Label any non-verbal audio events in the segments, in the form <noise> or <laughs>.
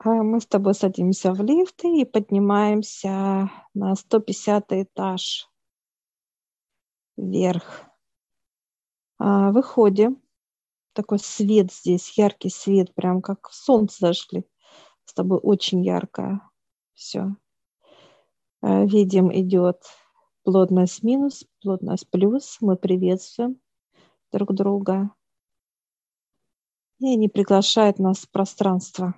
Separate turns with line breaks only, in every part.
А мы с тобой садимся в лифт и поднимаемся на 150 этаж вверх. А, выходим. Такой свет здесь, яркий свет, прям как солнце зашли. С тобой очень ярко. Все. А, видим, идет плотность минус, плотность плюс. Мы приветствуем друг друга. И они приглашают нас в пространство.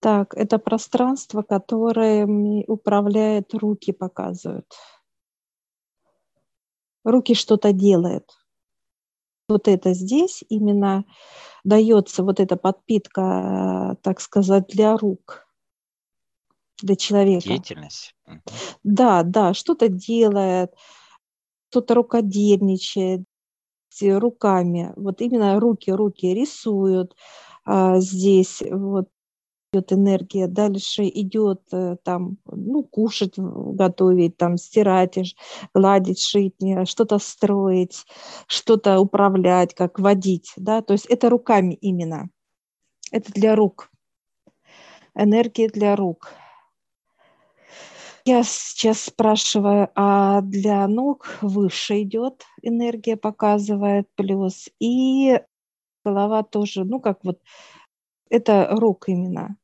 Так, это пространство, которое управляет руки, показывают. Руки что-то делают. Вот это здесь именно дается вот эта подпитка, так сказать, для рук, для человека.
Деятельность.
Да, да, что-то делает, кто-то рукодельничает руками. Вот именно руки, руки рисуют, а, здесь вот идет энергия, дальше идет э, там, ну, кушать, готовить, там, стирать, гладить, шить, что-то строить, что-то управлять, как водить, да, то есть это руками именно, это для рук, энергия для рук. Я сейчас спрашиваю, а для ног выше идет энергия, показывает плюс, и голова тоже, ну, как вот, это рук именно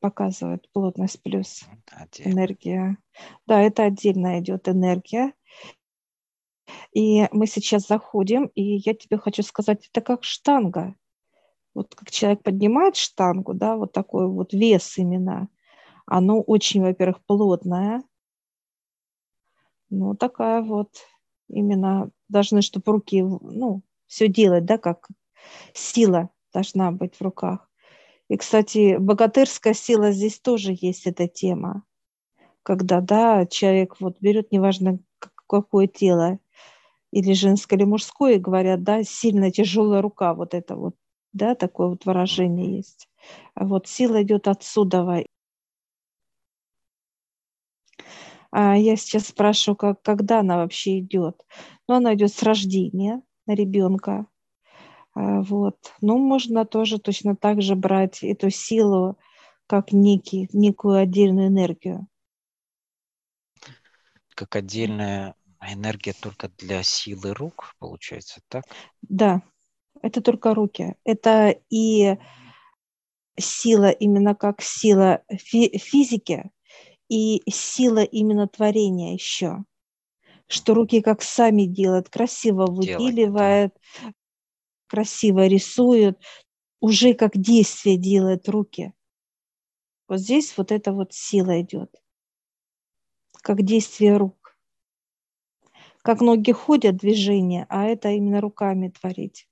показывает плотность плюс Отдельно. энергия. Да, это отдельно идет энергия. И мы сейчас заходим, и я тебе хочу сказать, это как штанга. Вот как человек поднимает штангу, да, вот такой вот вес именно. Оно очень, во-первых, плотное. Ну, такая вот именно должны, чтобы руки, ну, все делать, да, как сила должна быть в руках. И, кстати, богатырская сила здесь тоже есть эта тема, когда, да, человек вот берет, неважно какое тело, или женское, или мужское, и говорят, да, сильно тяжелая рука, вот это вот, да, такое вот выражение есть. А вот сила идет отсюда. А я сейчас спрашиваю, как, когда она вообще идет. Ну, она идет с рождения на ребенка. А, вот. Ну, можно тоже точно так же брать эту силу как некий, некую отдельную энергию.
Как отдельная энергия только для силы рук, получается, так?
Да, это только руки. Это и сила именно как сила фи- физики, и сила именно творения еще. Что руки как сами делают, красиво выпиливают, да красиво рисуют, уже как действие делают руки. Вот здесь вот эта вот сила идет, как действие рук. Как ноги ходят, движение, а это именно руками творить.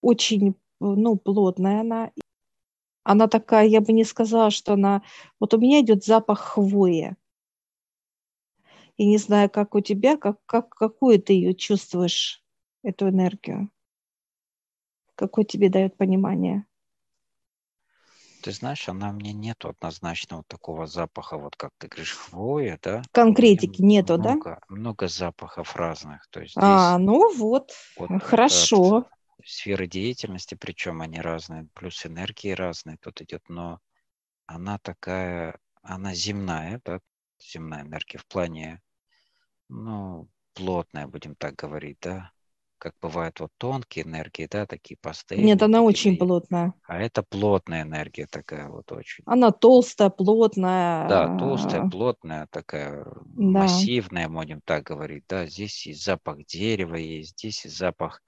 Очень, ну, плотная она. Она такая, я бы не сказала, что она... Вот у меня идет запах хвои. И не знаю, как у тебя, как, как, какую ты ее чувствуешь эту энергию? Какое тебе дает понимание?
Ты знаешь, она мне нету однозначного такого запаха, вот как ты говоришь, <laughs> хвоя, да?
Конкретики нету,
много,
да?
Много запахов разных. То есть
а, ну вот, вот хорошо.
Сферы деятельности, причем они разные, плюс энергии разные тут идет, но она такая, она земная, да, земная энергия в плане, ну, плотная, будем так говорить, да, как бывают вот тонкие энергии, да, такие пастельные.
Нет, она очень плотная.
А это плотная энергия такая вот очень.
Она толстая, плотная.
Да, толстая, плотная, такая да. массивная, будем так говорить, да. Здесь и запах дерева есть, здесь и запах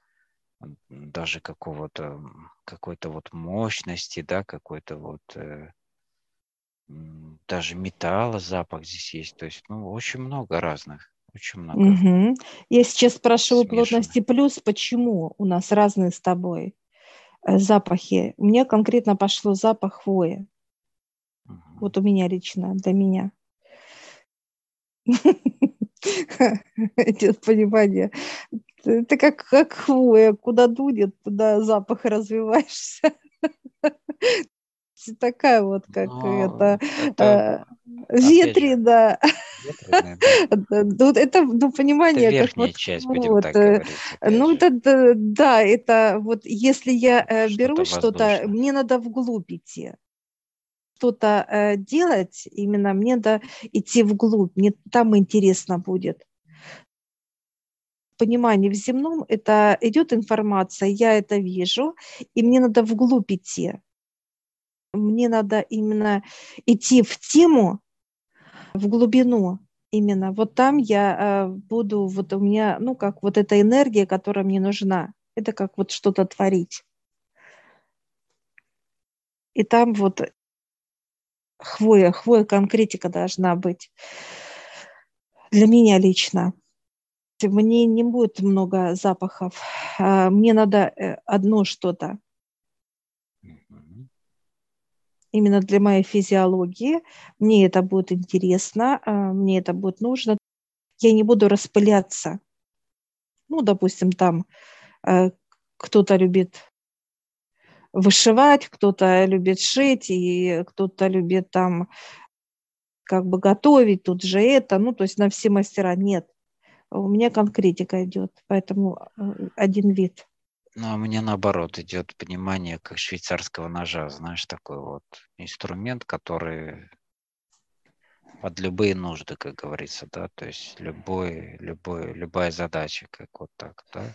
даже какого-то, какой-то вот мощности, да, какой-то вот э, даже металла запах здесь есть. То есть, ну, очень много разных. Очень много.
Угу. Я сейчас спрашиваю плотности плюс, почему у нас разные с тобой э, запахи. У меня конкретно пошло запах хвои. Угу. Вот у меня лично, для меня. <laughs> Идет понимание. Это как, как хвоя, куда дудет, туда запах <laughs> развиваешься. Такая вот, как Но это, это э, ветрена. Тут <laughs> это, ну, понимание, это
верхняя как часть, вот, будем вот, так говорить.
Ну, это, да, это вот, если я э, что беру что-то, мне надо вглубь идти что-то э, делать, именно мне надо идти вглубь, мне там интересно будет понимании в земном это идет информация, я это вижу, и мне надо вглубь идти. Мне надо именно идти в тему, в глубину именно. Вот там я э, буду, вот у меня, ну, как вот эта энергия, которая мне нужна. Это как вот что-то творить. И там вот хвоя, хвоя конкретика должна быть для меня лично мне не будет много запахов. А, мне надо э, одно что-то. Именно для моей физиологии. Мне это будет интересно, а, мне это будет нужно. Я не буду распыляться. Ну, допустим, там э, кто-то любит вышивать, кто-то любит шить, и кто-то любит там как бы готовить, тут же это, ну, то есть на все мастера нет у меня конкретика идет, поэтому э, один вид.
Ну, а мне наоборот идет понимание как швейцарского ножа, знаешь, такой вот инструмент, который под любые нужды, как говорится, да, то есть любой, любой, любая задача, как вот так, да.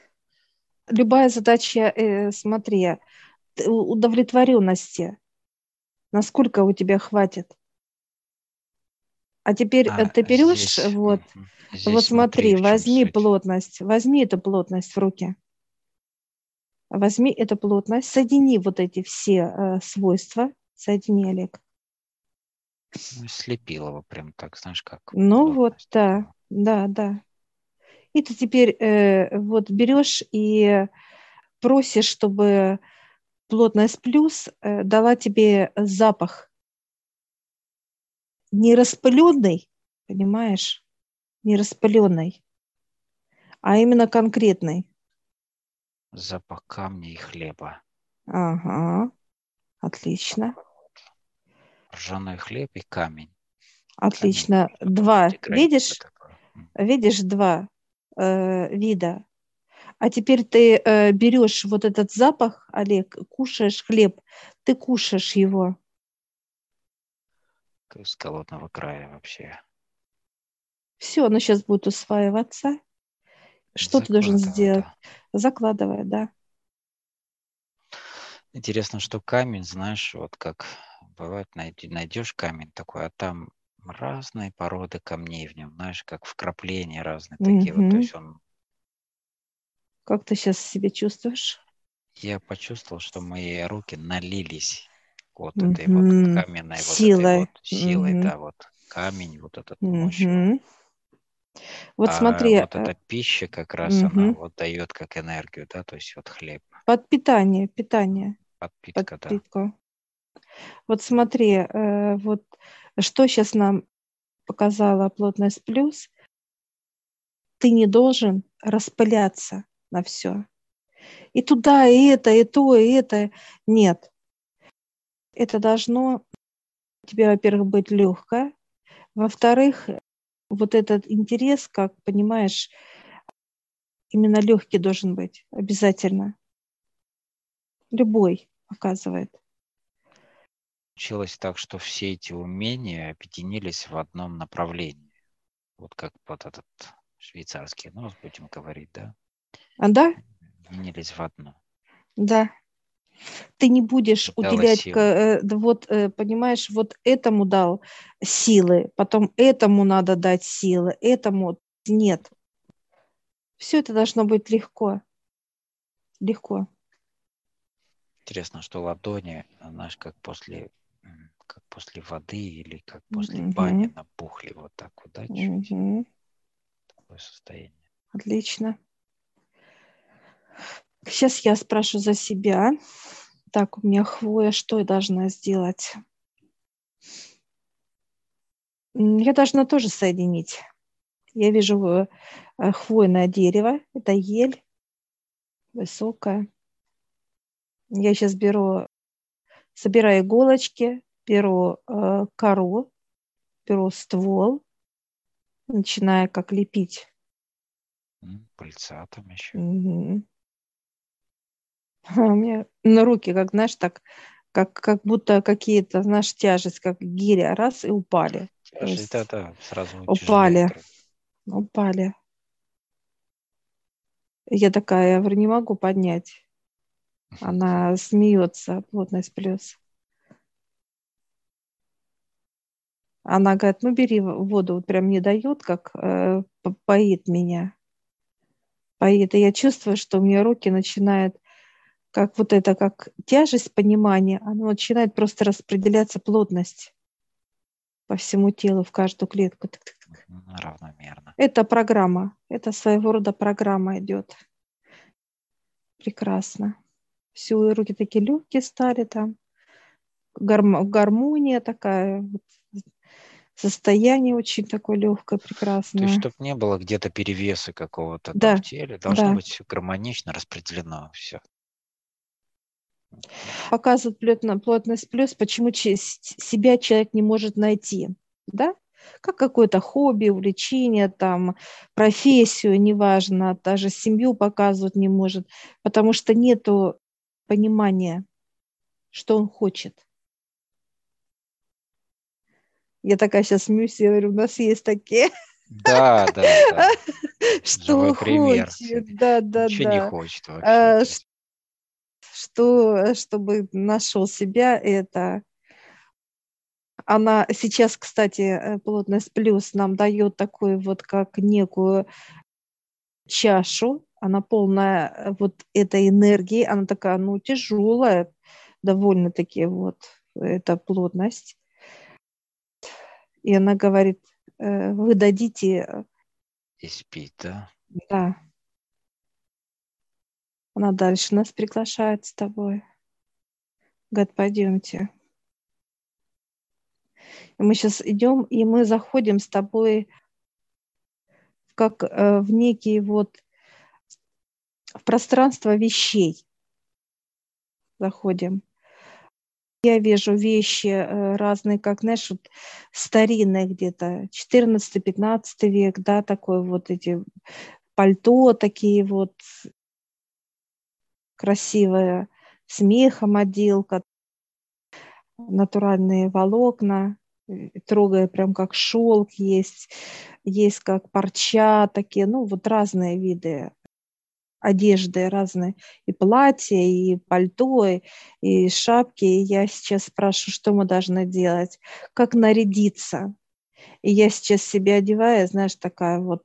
Любая задача, э, смотри, удовлетворенности, насколько у тебя хватит. А теперь а, ты берешь, здесь, вот, здесь вот смотри, возьми суть. плотность, возьми эту плотность в руки. Возьми эту плотность, соедини вот эти все э, свойства, соедини, Олег.
Ну, его прям так, знаешь, как.
Ну плотность. вот, да, да, да. И ты теперь э, вот берешь и просишь, чтобы плотность плюс э, дала тебе запах не распыленный, понимаешь, не распыленный, а именно конкретный.
Запах камня и хлеба.
Ага, отлично.
Ржаной хлеб и камень.
Отлично. Камень. Два. Видишь? Видишь два э, вида. А теперь ты э, берешь вот этот запах, Олег, кушаешь хлеб, ты кушаешь его
с голодного края вообще.
Все, оно сейчас будет усваиваться. Что ты должен сделать? Да. Закладывая, да.
Интересно, что камень, знаешь, вот как бывает, найдешь камень такой, а там разные породы камней в нем, знаешь, как вкрапления разные такие. Вот, то есть он...
Как ты сейчас себя чувствуешь?
Я почувствовал, что мои руки налились вот mm-hmm. этой вот каменной
силой,
вот этой вот силой, mm-hmm. да, вот камень, вот этот мощный.
Вот а смотри.
Вот эта пища как раз mm-hmm. она вот дает как энергию, да, то есть вот хлеб.
Под питание.
Подпитка, Подпитку.
да. Вот смотри, э, вот что сейчас нам показала плотность плюс, ты не должен распыляться на все. И туда, и это, и то, и это. Нет это должно тебе, во-первых, быть легко, во-вторых, вот этот интерес, как понимаешь, именно легкий должен быть обязательно. Любой оказывает.
Получилось так, что все эти умения объединились в одном направлении. Вот как вот этот швейцарский нос, будем говорить, да?
А, да?
Объединились в одно.
Да, ты не будешь Дала уделять, силы. Э, вот, э, понимаешь, вот этому дал силы, потом этому надо дать силы, этому нет. Все это должно быть легко. Легко.
Интересно, что ладони, знаешь, как после, как после воды или как после угу. бани набухли вот так вот, да, чуть. Угу. Такое состояние.
Отлично. Сейчас я спрошу за себя. Так, у меня хвоя, что я должна сделать? Я должна тоже соединить. Я вижу э, хвойное дерево, это ель, высокая. Я сейчас беру собираю иголочки, беру э, кору, беру ствол, начинаю как лепить.
Пыльца там еще.
Угу. А у меня на руки, как, знаешь, так, как, как будто какие-то, знаешь, тяжесть, как гиря, раз и упали.
Тяжесть, да, да, сразу
упали, упали. Я такая, я говорю, не могу поднять. Она смеется, плотность плюс. Она говорит, ну бери воду, вот прям не дает, как э, поит меня. Поит. И я чувствую, что у меня руки начинают, как вот это, как тяжесть понимания, она начинает просто распределяться плотность по всему телу, в каждую клетку.
Равномерно.
Это программа, это своего рода программа идет. Прекрасно. Все, руки такие легкие стали там. Гарм, гармония такая, вот, состояние очень такое легкое, прекрасное.
То есть, чтобы не было где-то перевеса какого-то да. в теле, должно
да.
быть все гармонично распределено, все.
Показывает плотно, плотность плюс, почему себя человек не может найти, да? Как какое-то хобби, увлечение, там, профессию, неважно, даже семью показывать не может, потому что нету понимания, что он хочет. Я такая сейчас смеюсь, я говорю, у нас есть такие.
Да, да, да. <laughs>
Что хочет, да, да, да.
не хочет вообще.
Что, чтобы нашел себя, это она сейчас, кстати, э, плотность плюс нам дает такую вот как некую чашу, она полная э, вот этой энергии, она такая, ну, тяжелая, довольно-таки вот эта плотность. И она говорит, «Э, вы дадите...
Испить, да?
Она дальше нас приглашает с тобой. Говорит, пойдемте. И мы сейчас идем, и мы заходим с тобой как э, в некий вот в пространство вещей. Заходим я вижу вещи э, разные, как, знаешь, вот старинные где-то, 14-15 век, да, такой вот эти пальто такие вот красивые, с мехом отделка, натуральные волокна, э, трогая прям как шелк есть, есть как парча такие, ну вот разные виды одежды разные, и платья, и пальто, и шапки. И я сейчас спрашиваю, что мы должны делать, как нарядиться. И я сейчас себя одеваю, знаешь, такая вот,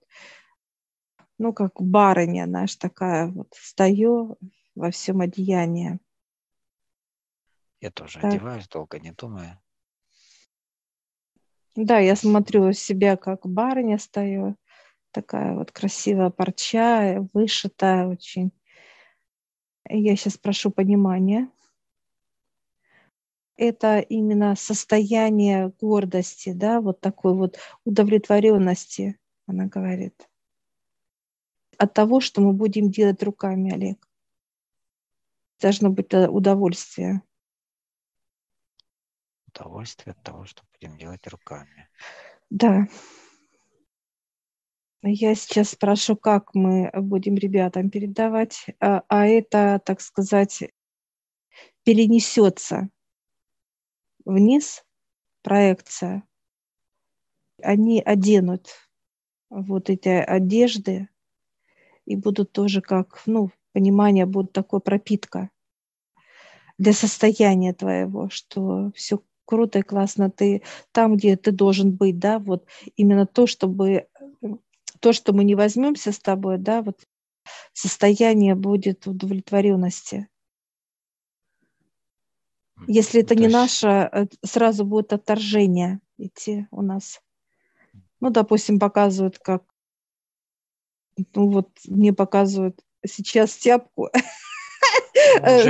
ну, как барыня, знаешь, такая вот, стою во всем одеянии.
Я тоже так. одеваюсь, долго не думаю.
Да, я смотрю себя как барыня стою такая вот красивая парча, вышитая очень. Я сейчас прошу понимания. Это именно состояние гордости, да, вот такой вот удовлетворенности, она говорит, от того, что мы будем делать руками, Олег. Должно быть э, удовольствие.
Удовольствие от того, что будем делать руками.
Да. Я сейчас спрошу, как мы будем ребятам передавать, а, а это, так сказать, перенесется вниз, проекция. Они оденут вот эти одежды и будут тоже как, ну, понимание, будет такой пропитка для состояния твоего, что все круто и классно, ты там, где ты должен быть, да, вот именно то, чтобы то, что мы не возьмемся с тобой, да, вот состояние будет удовлетворенности. Если это не наше, э, сразу будет отторжение идти у нас. Ну, допустим, показывают, как, ну вот мне показывают сейчас тяпку, <laughs>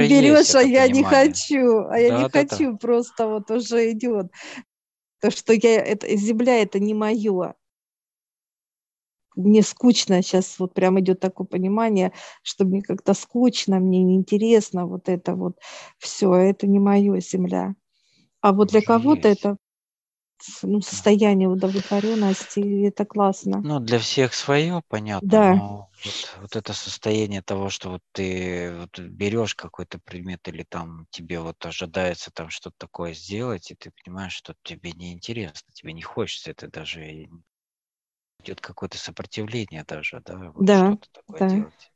берешь, а я не хочу, а я не хочу, просто вот уже идет. То, что я, это, земля это не мое. мне скучно сейчас, вот прям идет такое понимание, что мне как-то скучно, мне неинтересно вот это вот все, это не моя земля. А вот для кого-то это ну, состояние удовлетворенности, это классно.
Ну, для всех свое, понятно,
да.
но вот, вот это состояние того, что вот ты вот берешь какой-то предмет или там тебе вот ожидается там что-то такое сделать, и ты понимаешь, что тебе неинтересно, тебе не хочется это даже, идет какое-то сопротивление даже, да, вот
да,
что-то такое
да.
делать.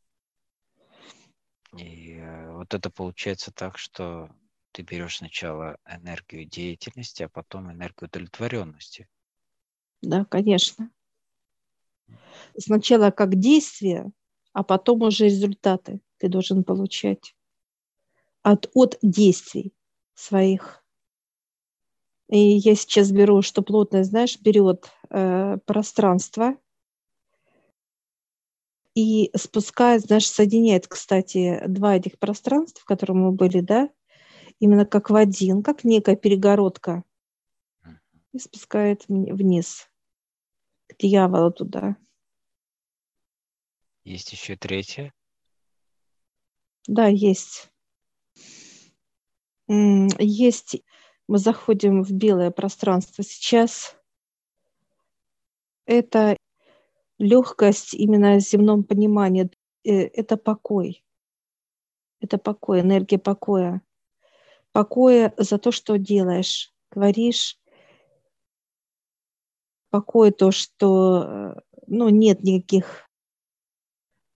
И э, вот это получается так, что ты берешь сначала энергию деятельности, а потом энергию удовлетворенности.
Да, конечно. Сначала как действие, а потом уже результаты ты должен получать от, от действий своих. И я сейчас беру, что плотность, знаешь, берет э, пространство и спускает, знаешь, соединяет, кстати, два этих пространства, в котором мы были, да, именно как в один, как некая перегородка, и спускает вниз, к дьяволу туда.
Есть еще третье?
Да, есть. Есть. Мы заходим в белое пространство сейчас. Это легкость именно в земном понимании. Э, это покой. Это покой, энергия покоя покоя за то, что делаешь, говоришь, покой то, что э, ну, нет никаких...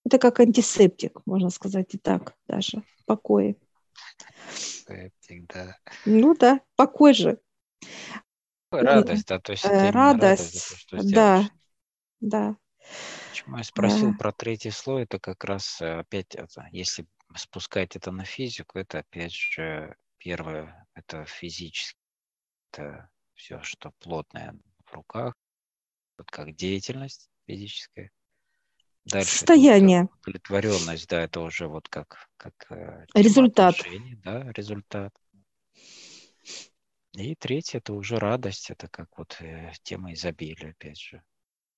Это как антисептик, можно сказать и так даже, покой.
Септик, да.
Ну да, покой же.
Радость, да, то есть это
э, радость, радость то, что да, да.
Почему я спросил да. про третий слой, это как раз э, опять, если спускать это на физику, это опять же Первое – это физически, это все, что плотное в руках, вот как деятельность физическая.
Дальше Состояние.
Удовлетворенность, да, это уже вот как, как
э, результат.
Да, результат. И третье – это уже радость, это как вот э, тема изобилия, опять же.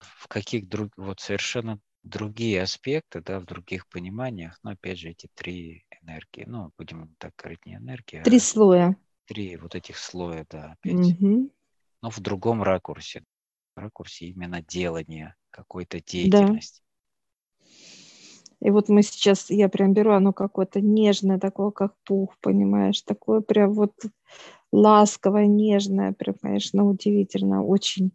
В каких друг, вот совершенно другие аспекты, да, в других пониманиях, но опять же эти три энергии, ну, будем так говорить, не энергия,
Три а слоя.
Три вот этих слоя, да, опять. Угу. Но в другом ракурсе. В ракурсе именно делания какой-то деятельности.
Да. И вот мы сейчас, я прям беру, оно какое-то нежное, такое, как пух, понимаешь, такое прям вот ласковое, нежное, прям, конечно, удивительно очень.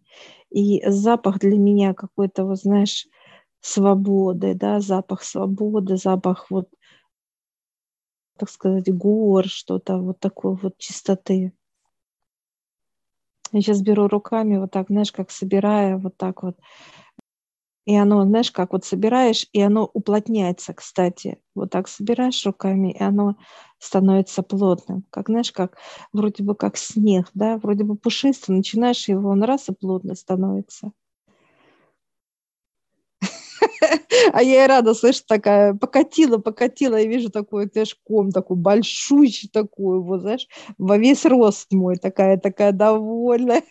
И запах для меня какой-то, вот знаешь, свободы, да, запах свободы, запах вот, так сказать, гор, что-то вот такой вот чистоты. Я сейчас беру руками вот так, знаешь, как собирая вот так вот. И оно, знаешь, как вот собираешь, и оно уплотняется, кстати. Вот так собираешь руками, и оно становится плотным. Как, знаешь, как вроде бы как снег, да, вроде бы пушистый, начинаешь его, он раз и плотно становится. <laughs> А я и рада, слышь, такая, покатила, покатила, и вижу такой, знаешь, ком такой большущий такой, вот, знаешь, во весь рост мой, такая, такая довольная,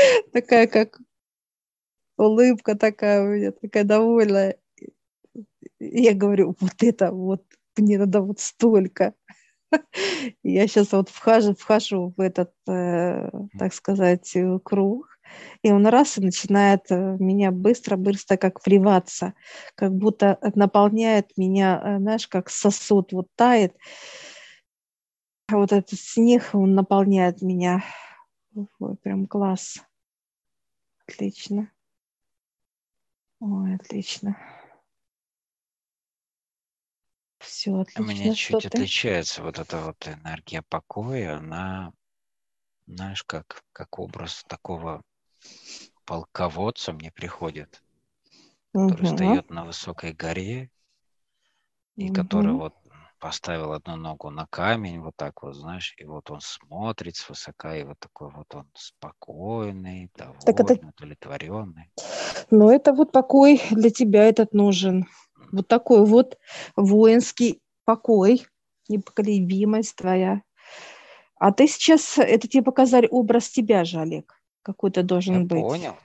<laughs> такая, как улыбка такая у меня, такая довольная. Я говорю, вот это вот, мне надо вот столько. <laughs> Я сейчас вот вхожу, вхожу в этот, э, так сказать, круг, и он раз и начинает э, меня быстро-быстро как вливаться, как будто наполняет меня, э, знаешь, как сосуд вот тает. А вот этот снег, он наполняет меня. Ой, прям класс. Отлично. Ой, отлично. Все отлично.
У меня чуть отличается вот эта вот энергия покоя, она, знаешь, как, как образ такого полководца мне приходит, который угу. стоит на высокой горе и угу. который вот поставил одну ногу на камень, вот так вот, знаешь, и вот он смотрит свысока, и вот такой вот он спокойный, довольный, так это... удовлетворенный.
Ну, это вот покой для тебя этот нужен. Вот такой вот воинский покой, непоколебимость твоя. А ты сейчас, это тебе показали образ тебя же, Олег какой-то должен
Я
быть.
понял.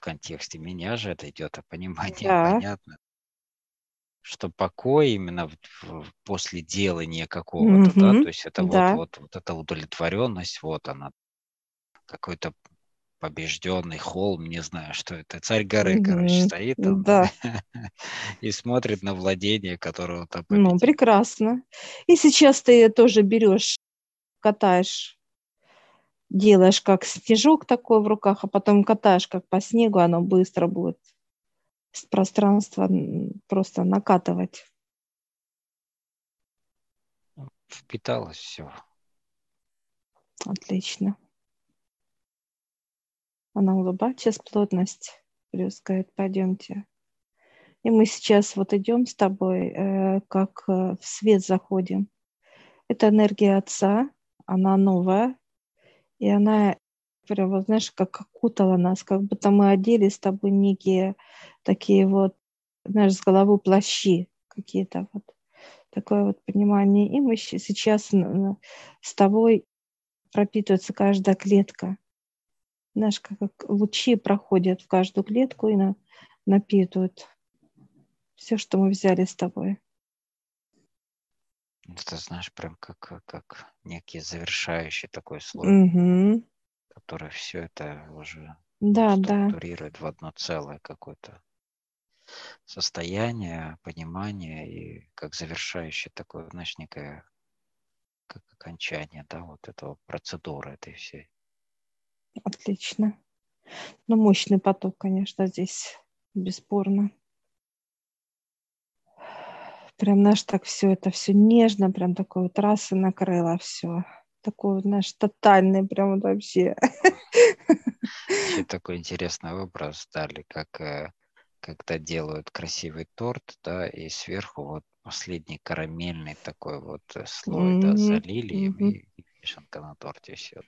контексте меня же это идет, а понимание <laughs>
Да.
понятно, что покой именно в- в- после делания какого-то, да,
Мгм.
то есть это вот,
Да.
вот, вот эта удовлетворенность, вот она, какой-то побежденный холм, не знаю, что это, царь горы, короче,
Мгм.
стоит там
Да. <laughs>
и смотрит на владение, которого там
Ну, прекрасно. И сейчас ты тоже берешь, катаешь, делаешь как снежок такой в руках, а потом катаешь как по снегу, оно быстро будет с пространства просто накатывать.
Впиталось все.
Отлично. Она улыбается, сейчас плотность плюс говорит, пойдемте. И мы сейчас вот идем с тобой, э, как э, в свет заходим. Это энергия Отца, она новая, и она прям, вот знаешь, как окутала нас, как будто мы одели с тобой некие такие вот, знаешь, с головы плащи какие-то вот. Такое вот понимание. И мы сейчас с тобой пропитывается каждая клетка. Знаешь, как лучи проходят в каждую клетку и на, напитывают все, что мы взяли с тобой.
Это, знаешь, прям как, как- некий завершающий такой слой,
Мгм.
который все это уже ну,
Да, да.
структурирует в одно целое какое-то состояние, понимание и как завершающее такое, знаешь, некое как окончание, да, вот этого процедуры этой всей.
Отлично. Ну, мощный поток, конечно, здесь, бесспорно. Прям, наш так все это все нежно, прям такой вот раз и накрыло все. Такой, знаешь, тотальный прям вот вообще.
Такой интересный образ дали, как э, когда делают красивый торт, да, и сверху вот последний карамельный такой вот э, слой, да,
Мгм,
залили
мгм.
и, и вишенка на торте все.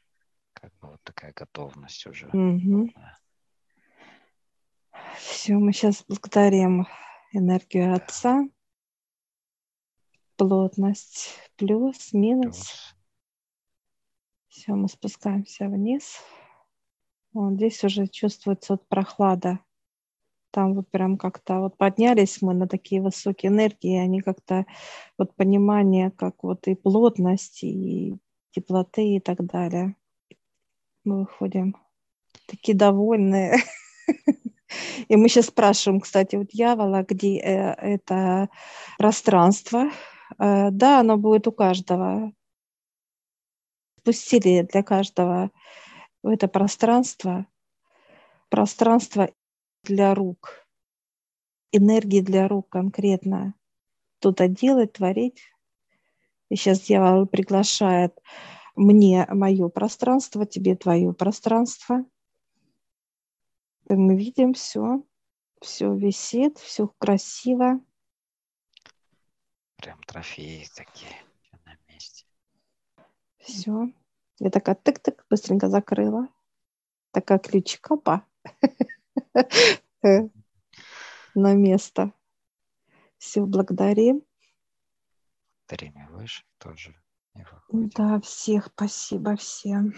Как бы вот такая готовность уже.
Мгм.
полная.
Все, мы сейчас благодарим энергию Отца. Плотность плюс, минус.
Плюс.
Все, мы спускаемся вниз. Вот здесь уже чувствуется вот прохлада. Там вот прям как-то вот поднялись мы на такие высокие энергии, они как-то вот понимание, как вот и плотность, и теплоты и так далее. Мы выходим такие довольные. <laughs> И мы сейчас спрашиваем, кстати, вот дьявола, где э, это пространство. Э, да, оно будет у каждого. Спустили для каждого это пространство, пространство для рук, энергии для рук конкретно. Что-то делать, творить. И сейчас дьявол приглашает мне мое пространство, тебе твое пространство. И мы видим все, все висит, все красиво.
Прям трофеи такие на месте.
Все. Я такая тык-тык, быстренько закрыла. Такая ключик, опа. <laughs> На место. Все, благодарим.
Время выше тоже.
Да, всех спасибо всем.